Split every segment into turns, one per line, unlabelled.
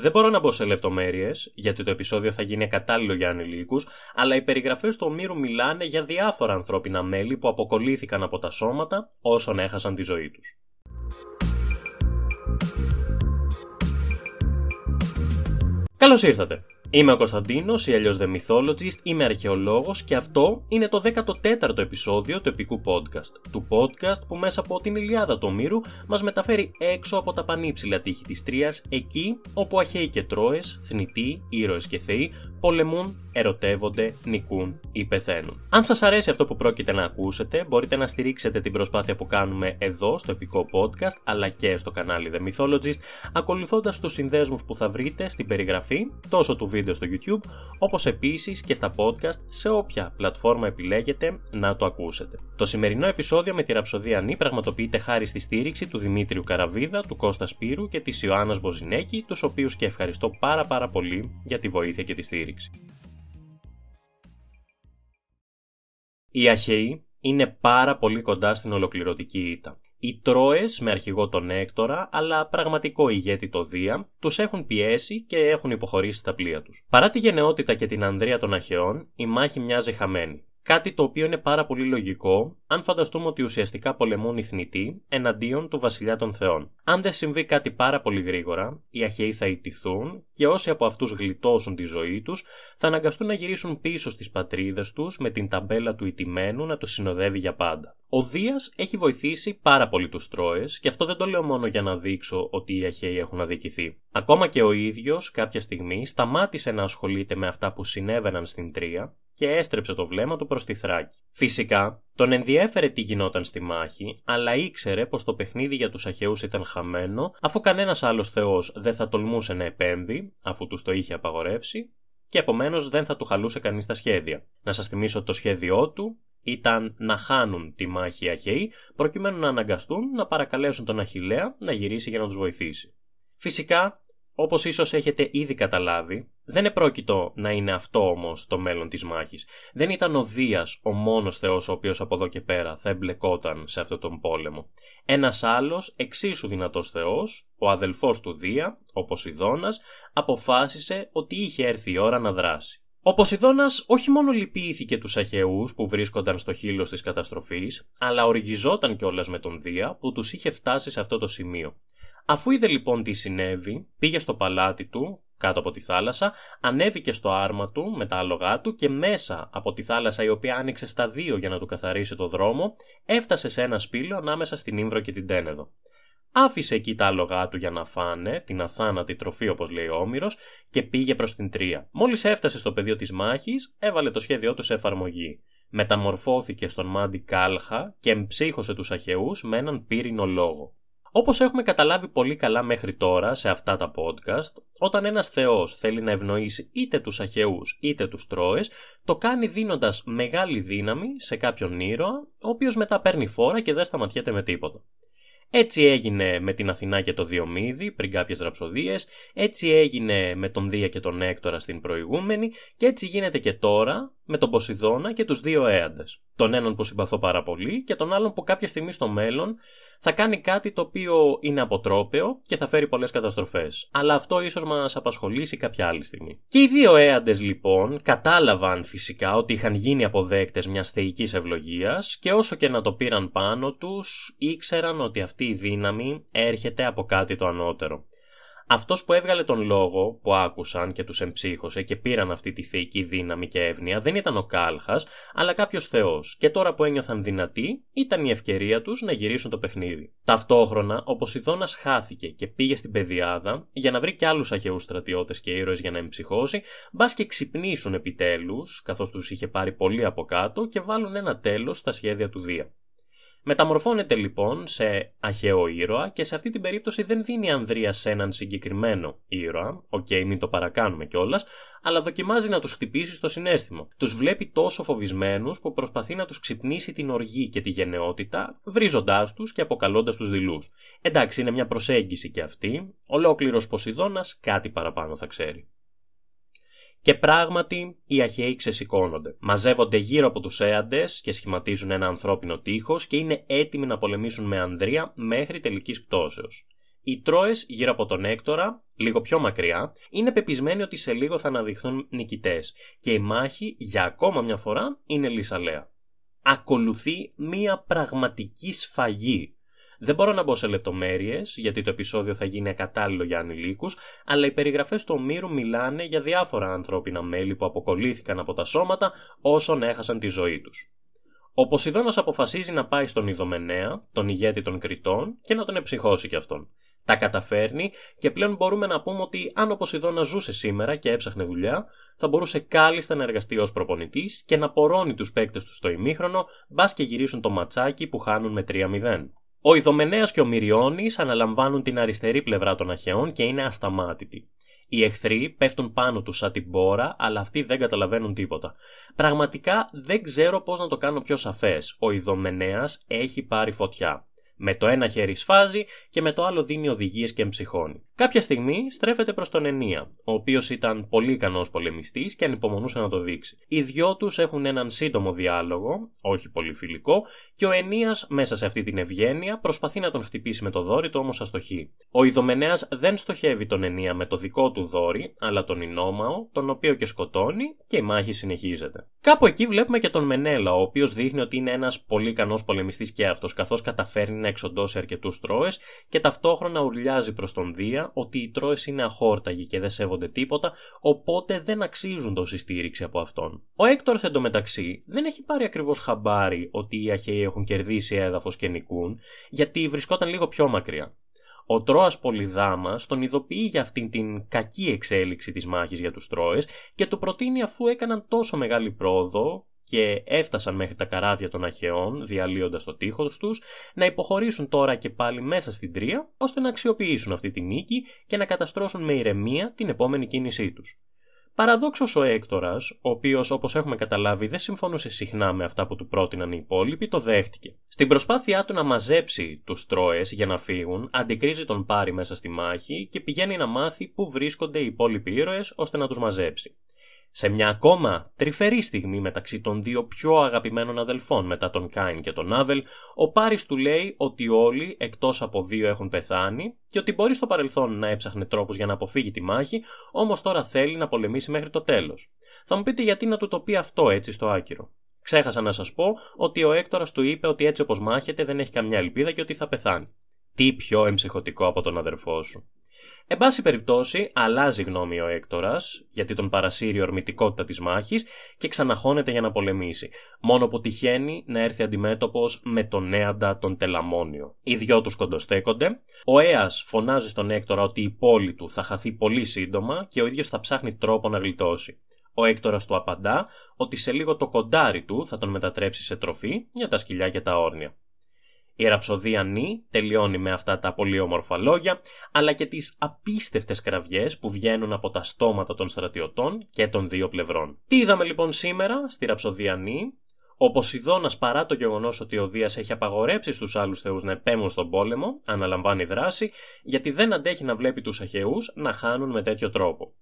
Δεν μπορώ να μπω σε λεπτομέρειες, γιατί το επεισόδιο θα γίνει κατάλληλο για ανηλίκους, αλλά οι περιγραφές του Ομήρου μιλάνε για διάφορα ανθρώπινα μέλη που αποκολλήθηκαν από τα σώματα όσων έχασαν τη ζωή τους. Καλώς ήρθατε. Είμαι ο Κωνσταντίνος ή αλλιώ The Mythologist, είμαι αρχαιολόγος και αυτό είναι το 14ο επεισόδιο του επικού podcast. Του podcast που μέσα από την Ιλιάδα του Μύρου μας μεταφέρει έξω από τα πανύψηλα τείχη της Τρίας, εκεί όπου Αχαίοι και Τρόε, θνητοί, ήρωες και θεοί πολεμούν, ερωτεύονται, νικούν ή πεθαίνουν. Αν σας αρέσει αυτό που πρόκειται να ακούσετε, μπορείτε να στηρίξετε την προσπάθεια που κάνουμε εδώ στο επικό podcast αλλά και στο κανάλι The Mythologist, ακολουθώντας τους συνδέσμους που θα βρείτε στην περιγραφή τόσο του βίντεο στο YouTube, όπως επίσης και στα podcast σε όποια πλατφόρμα επιλέγετε να το ακούσετε. Το σημερινό επεισόδιο με τη Ραψοδία Νή πραγματοποιείται χάρη στη στήριξη του Δημήτριου Καραβίδα, του Κώστα Σπύρου και της Ιωάννας Μποζινέκη, τους οποίους και ευχαριστώ πάρα πάρα πολύ για τη βοήθεια και τη στήριξη. Οι Αχαιοί είναι πάρα πολύ κοντά στην ολοκληρωτική ήττα. Οι Τρόες με αρχηγό τον Έκτορα, αλλά πραγματικό ηγέτη το Δία, τους έχουν πιέσει και έχουν υποχωρήσει στα πλοία τους. Παρά τη γενναιότητα και την ανδρεία των Αχαιών, η μάχη μοιάζει χαμένη. Κάτι το οποίο είναι πάρα πολύ λογικό αν φανταστούμε ότι ουσιαστικά πολεμούν οι θνητοί εναντίον του βασιλιά των θεών. Αν δεν συμβεί κάτι πάρα πολύ γρήγορα, οι Αχαιοί θα ιτηθούν και όσοι από αυτούς γλιτώσουν τη ζωή τους θα αναγκαστούν να γυρίσουν πίσω στις πατρίδες τους με την ταμπέλα του ιτημένου να του συνοδεύει για πάντα. Ο Δίας έχει βοηθήσει πάρα πολύ τους Τρόες και αυτό δεν το λέω μόνο για να δείξω ότι οι Αχαιοί έχουν αδικηθεί. Ακόμα και ο ίδιος κάποια στιγμή σταμάτησε να ασχολείται με αυτά που συνέβαιναν στην Τρία και έστρεψε το βλέμμα του προς τη Θράκη. Φυσικά, τον ενδιέφερε τι γινόταν στη μάχη, αλλά ήξερε πως το παιχνίδι για τους Αχαιούς ήταν χαμένο, αφού κανένας άλλος θεός δεν θα τολμούσε να επέμβει, αφού τους το είχε απαγορεύσει, και επομένως δεν θα του χαλούσε κανείς τα σχέδια. Να σας θυμίσω το σχέδιό του ήταν να χάνουν τη μάχη οι Αχαιοί, προκειμένου να αναγκαστούν να παρακαλέσουν τον Αχηλέα να γυρίσει για να τους βοηθήσει. Φυσικά, Όπως ίσως έχετε ήδη καταλάβει, δεν επρόκειτο να είναι αυτό όμως το μέλλον της μάχης. Δεν ήταν ο Δίας ο μόνος Θεός ο οποίος από εδώ και πέρα θα εμπλεκόταν σε αυτόν τον πόλεμο. Ένας άλλος, εξίσου δυνατός Θεός, ο αδελφός του Δία, ο Ποσειδώνας, αποφάσισε ότι είχε έρθει η ώρα να δράσει. Ο Ποσειδώνας όχι μόνο λυπήθηκε τους Αχαιούς που βρίσκονταν στο χείλος της καταστροφής, αλλά οργιζόταν κιόλας με τον Δία που τους είχε φτάσει σε αυτό το σημείο. Αφού είδε λοιπόν τι συνέβη, πήγε στο παλάτι του, κάτω από τη θάλασσα, ανέβηκε στο άρμα του με τα άλογά του και μέσα από τη θάλασσα η οποία άνοιξε στα δύο για να του καθαρίσει το δρόμο, έφτασε σε ένα σπήλο ανάμεσα στην Ήμβρο και την Τένεδο. Άφησε εκεί τα άλογά του για να φάνε, την αθάνατη τροφή όπως λέει ο Όμηρος, και πήγε προς την Τρία. Μόλις έφτασε στο πεδίο της μάχης, έβαλε το σχέδιό του σε εφαρμογή. Μεταμορφώθηκε στον Μάντι Κάλχα και εμψύχωσε τους Αχαιούς με έναν πύρινο λόγο. Όπως έχουμε καταλάβει πολύ καλά μέχρι τώρα σε αυτά τα podcast, όταν ένας θεός θέλει να ευνοήσει είτε τους αχαιούς είτε τους τρώες, το κάνει δίνοντας μεγάλη δύναμη σε κάποιον ήρωα, ο οποίος μετά παίρνει φόρα και δεν σταματιέται με τίποτα. Έτσι έγινε με την Αθηνά και το Διομήδη πριν κάποιες ραψοδίες, έτσι έγινε με τον Δία και τον Έκτορα στην προηγούμενη και έτσι γίνεται και τώρα με τον Ποσειδώνα και τους δύο έαντες. Τον έναν που συμπαθώ πάρα πολύ και τον άλλον που κάποια στιγμή στο μέλλον θα κάνει κάτι το οποίο είναι αποτρόπαιο και θα φέρει πολλές καταστροφές. Αλλά αυτό ίσως μας απασχολήσει κάποια άλλη στιγμή. Και οι δύο έαντες λοιπόν κατάλαβαν φυσικά ότι είχαν γίνει αποδέκτες μιας θεϊκής ευλογίας και όσο και να το πήραν πάνω τους, ήξεραν ότι αυτή η δύναμη έρχεται από κάτι το ανώτερο. Αυτός που έβγαλε τον λόγο που άκουσαν και τους εμψύχωσε και πήραν αυτή τη θεϊκή δύναμη και εύνοια δεν ήταν ο Κάλχας, αλλά κάποιος Θεός, και τώρα που ένιωθαν δυνατοί, ήταν η ευκαιρία τους να γυρίσουν το παιχνίδι. Ταυτόχρονα, ο Ποσειδώνας χάθηκε και πήγε στην Πεδιάδα για να βρει και άλλους Αχαιούς στρατιώτες και ήρωες για να εμψυχώσει, μπας και ξυπνήσουν επιτέλους, καθώς τους είχε πάρει πολύ από κάτω και βάλουν ένα τέλος στα σχέδια του Δία. Μεταμορφώνεται λοιπόν σε αρχαίο ήρωα και σε αυτή την περίπτωση δεν δίνει ανδρεία σε έναν συγκεκριμένο ήρωα, OK, okay, μην το παρακάνουμε κιόλας, αλλά δοκιμάζει να τους χτυπήσει στο συνέστημα. Τους βλέπει τόσο φοβισμένους που προσπαθεί να τους ξυπνήσει την οργή και τη γενναιότητα, βρίζοντάς τους και αποκαλώντας τους δειλούς. Εντάξει, είναι μια προσέγγιση κι αυτή, ολόκληρος Ποσειδώνας κάτι παραπάνω θα ξέρει. Και πράγματι οι Αχαίοι ξεσηκώνονται. Μαζεύονται γύρω από τους Έαντες και σχηματίζουν ένα ανθρώπινο τείχος και είναι έτοιμοι να πολεμήσουν με Ανδρία μέχρι τελικής πτώσεως. Οι Τρόε γύρω από τον Έκτορα, λίγο πιο μακριά, είναι πεπισμένοι ότι σε λίγο θα αναδειχθούν νικητές και η μάχη για ακόμα μια φορά είναι λυσαλέα. Ακολουθεί μια πραγματική σφαγή. Δεν μπορώ να μπω σε λεπτομέρειες, γιατί το επεισόδιο θα γίνει ακατάλληλο για ανηλίκους, αλλά οι περιγραφές του Ομήρου μιλάνε για διάφορα ανθρώπινα μέλη που αποκολλήθηκαν από τα σώματα όσων έχασαν τη ζωή τους. Ο Ποσειδώνας αποφασίζει να πάει στον Ιδωμενέα, τον ηγέτη των Κριτών, και να τον εψυχώσει κι αυτόν. Τα καταφέρνει και πλέον μπορούμε να πούμε ότι αν ο Ποσειδώνας ζούσε σήμερα και έψαχνε δουλειά, θα μπορούσε κάλλιστα να εργαστεί ως προπονητής και να πορώνει τους παίκτες του στο ημίχρονο, μπας και γυρίσουν το ματσάκι που χάνουν με 3-0. Ο Ιδωμενέα και ο Μυριώνης αναλαμβάνουν την αριστερή πλευρά των Αχαιών και είναι ασταμάτητοι. Οι εχθροί πέφτουν πάνω τους σαν την πόρα, αλλά αυτοί δεν καταλαβαίνουν τίποτα. Πραγματικά δεν ξέρω πώς να το κάνω πιο σαφές. Ο Ιδωμενέα έχει πάρει φωτιά. Με το ένα χέρι σφάζει και με το άλλο δίνει οδηγίες και εμψυχώνει. Κάποια στιγμή στρέφεται προς τον Ενία, ο οποίος ήταν πολύ ικανός πολεμιστής και ανυπομονούσε να το δείξει. Οι δυο τους έχουν έναν σύντομο διάλογο, όχι πολύ φιλικό, και ο Ενίας μέσα σε αυτή την ευγένεια προσπαθεί να τον χτυπήσει με το δόρυ του όμως αστοχεί. Ο Ιδωμενέας δεν στοχεύει τον Ενία με το δικό του δόρυ, αλλά τον Ινόμαο, τον οποίο και σκοτώνει και η μάχη συνεχίζεται. Κάπου εκεί βλέπουμε και τον Μενέλα, ο οποίος δείχνει ότι είναι ένας πολύ ικανός πολεμιστής και αυτός, καθώς καταφέρνει να εξοντώσει αρκετούς τρόε και ταυτόχρονα ουρλιάζει προς τον Δία ότι οι τρόε είναι αχόρταγοι και δεν σέβονται τίποτα, οπότε δεν αξίζουν τόση στήριξη από αυτόν. Ο Έκτορς εντωμεταξύ δεν έχει πάρει ακριβώς χαμπάρι ότι οι Αχαίοι έχουν κερδίσει έδαφος και νικούν, γιατί βρισκόταν λίγο πιο μακριά. Ο Τρόας Πολυδάμας τον ειδοποιεί για αυτήν την κακή εξέλιξη της μάχης για τους Τρόες και του προτείνει αφού έκαναν τόσο μεγάλη πρόοδο και έφτασαν μέχρι τα καράβια των Αχαιών, διαλύοντας το τείχος τους, να υποχωρήσουν τώρα και πάλι μέσα στην Τρία, ώστε να αξιοποιήσουν αυτή τη νίκη και να καταστρώσουν με ηρεμία την επόμενη κίνησή τους. Παραδόξως ο Έκτορας, ο οποίος όπως έχουμε καταλάβει δεν συμφωνούσε συχνά με αυτά που του πρότειναν οι υπόλοιποι, το δέχτηκε. Στην προσπάθειά του να μαζέψει τους Τρόες για να φύγουν, αντικρίζει τον Πάρη μέσα στη μάχη και πηγαίνει να μάθει πού βρίσκονται οι υπόλοιποι ήρωες ώστε να τους μαζέψει. Σε μια ακόμα τρυφερή στιγμή μεταξύ των δύο πιο αγαπημένων αδελφών μετά τον Κάιν και τον Άβελ, ο Πάρης του λέει ότι όλοι εκτός από δύο έχουν πεθάνει και ότι μπορεί στο παρελθόν να έψαχνε τρόπους για να αποφύγει τη μάχη, όμως τώρα θέλει να πολεμήσει μέχρι το τέλος. Θα μου πείτε γιατί να του το πει αυτό έτσι στο άκυρο. Ξέχασα να σας πω ότι ο Έκτορας του είπε ότι έτσι όπως μάχεται δεν έχει καμιά ελπίδα και ότι θα πεθάνει. Τι πιο εμψυχωτικό από τον αδερφό σου. Εν πάση περιπτώσει, αλλάζει γνώμη ο Έκτορας, γιατί τον παρασύρει η ορμητικότητα της μάχης και ξαναχώνεται για να πολεμήσει, μόνο που τυχαίνει να έρθει αντιμέτωπος με τον Έαντα τον Τελαμόνιο. Οι δυο τους κοντοστέκονται. Ο Αία φωνάζει στον Έκτορα ότι η πόλη του θα χαθεί πολύ σύντομα και ο ίδιος θα ψάχνει τρόπο να γλιτώσει. Ο Έκτορας του απαντά ότι σε λίγο το κοντάρι του θα τον μετατρέψει σε τροφή για τα σκυλιά και τα όρνια. Η ραψοδία Νι τελειώνει με αυτά τα πολύ όμορφα λόγια, αλλά και τις απίστευτες κραυγές που βγαίνουν από τα στόματα των στρατιωτών και των δύο πλευρών. Τι είδαμε λοιπόν σήμερα στη ραψοδία Νι, ο Ποσειδώνας παρά το γεγονός ότι ο Δίας έχει απαγορέψει στους άλλους θεούς να επέμβουν στον πόλεμο, αναλαμβάνει δράση, γιατί δεν αντέχει να βλέπει τους αχαιούς να χάνουν με τέτοιο τρόπο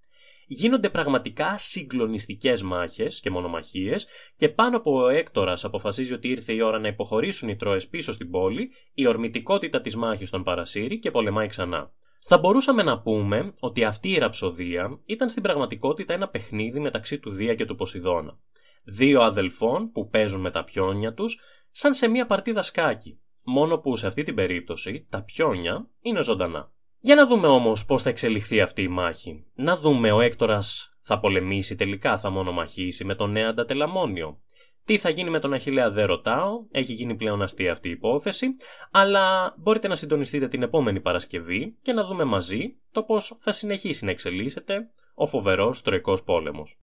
γίνονται πραγματικά συγκλονιστικές μάχες και μονομαχίες και πάνω από ο Έκτορας αποφασίζει ότι ήρθε η ώρα να υποχωρήσουν οι Τρόε πίσω στην πόλη, η ορμητικότητα της μάχης τον παρασύρει και πολεμάει ξανά. Θα μπορούσαμε να πούμε ότι αυτή η ραψοδία ήταν στην πραγματικότητα ένα παιχνίδι μεταξύ του Δία και του Ποσειδώνα. Δύο αδελφών που παίζουν με τα πιόνια τους σαν σε μια παρτίδα σκάκι, μόνο που σε αυτή την περίπτωση τα πιόνια είναι ζωντανά. Για να δούμε όμως πώς θα εξελιχθεί αυτή η μάχη. Να δούμε ο Έκτορας θα πολεμήσει τελικά, θα μονομαχήσει με τον νέο Τελαμόνιο. Τι θα γίνει με τον Αχιλέα δεν ρωτάω, έχει γίνει πλέον αστεία αυτή η υπόθεση, αλλά μπορείτε να συντονιστείτε την επόμενη Παρασκευή και να δούμε μαζί το πώς θα συνεχίσει να εξελίσσεται ο φοβερός Τροϊκός Πόλεμος.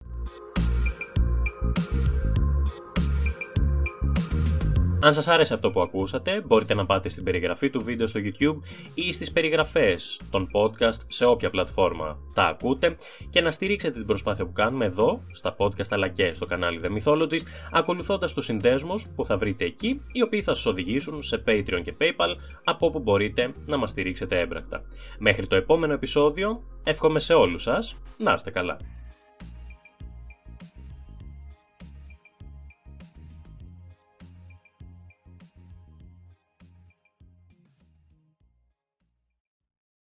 Αν σας άρεσε αυτό που ακούσατε, μπορείτε να πάτε στην περιγραφή του βίντεο στο YouTube ή στις περιγραφές των podcast σε όποια πλατφόρμα τα ακούτε και να στηρίξετε την προσπάθεια που κάνουμε εδώ, στα podcast αλλά και στο κανάλι The Mythologist, ακολουθώντας τους συνδέσμους που θα βρείτε εκεί, οι οποίοι θα σας οδηγήσουν σε Patreon και PayPal, από όπου μπορείτε να μας στηρίξετε έμπρακτα. Μέχρι το επόμενο επεισόδιο, εύχομαι σε όλους σας να είστε καλά.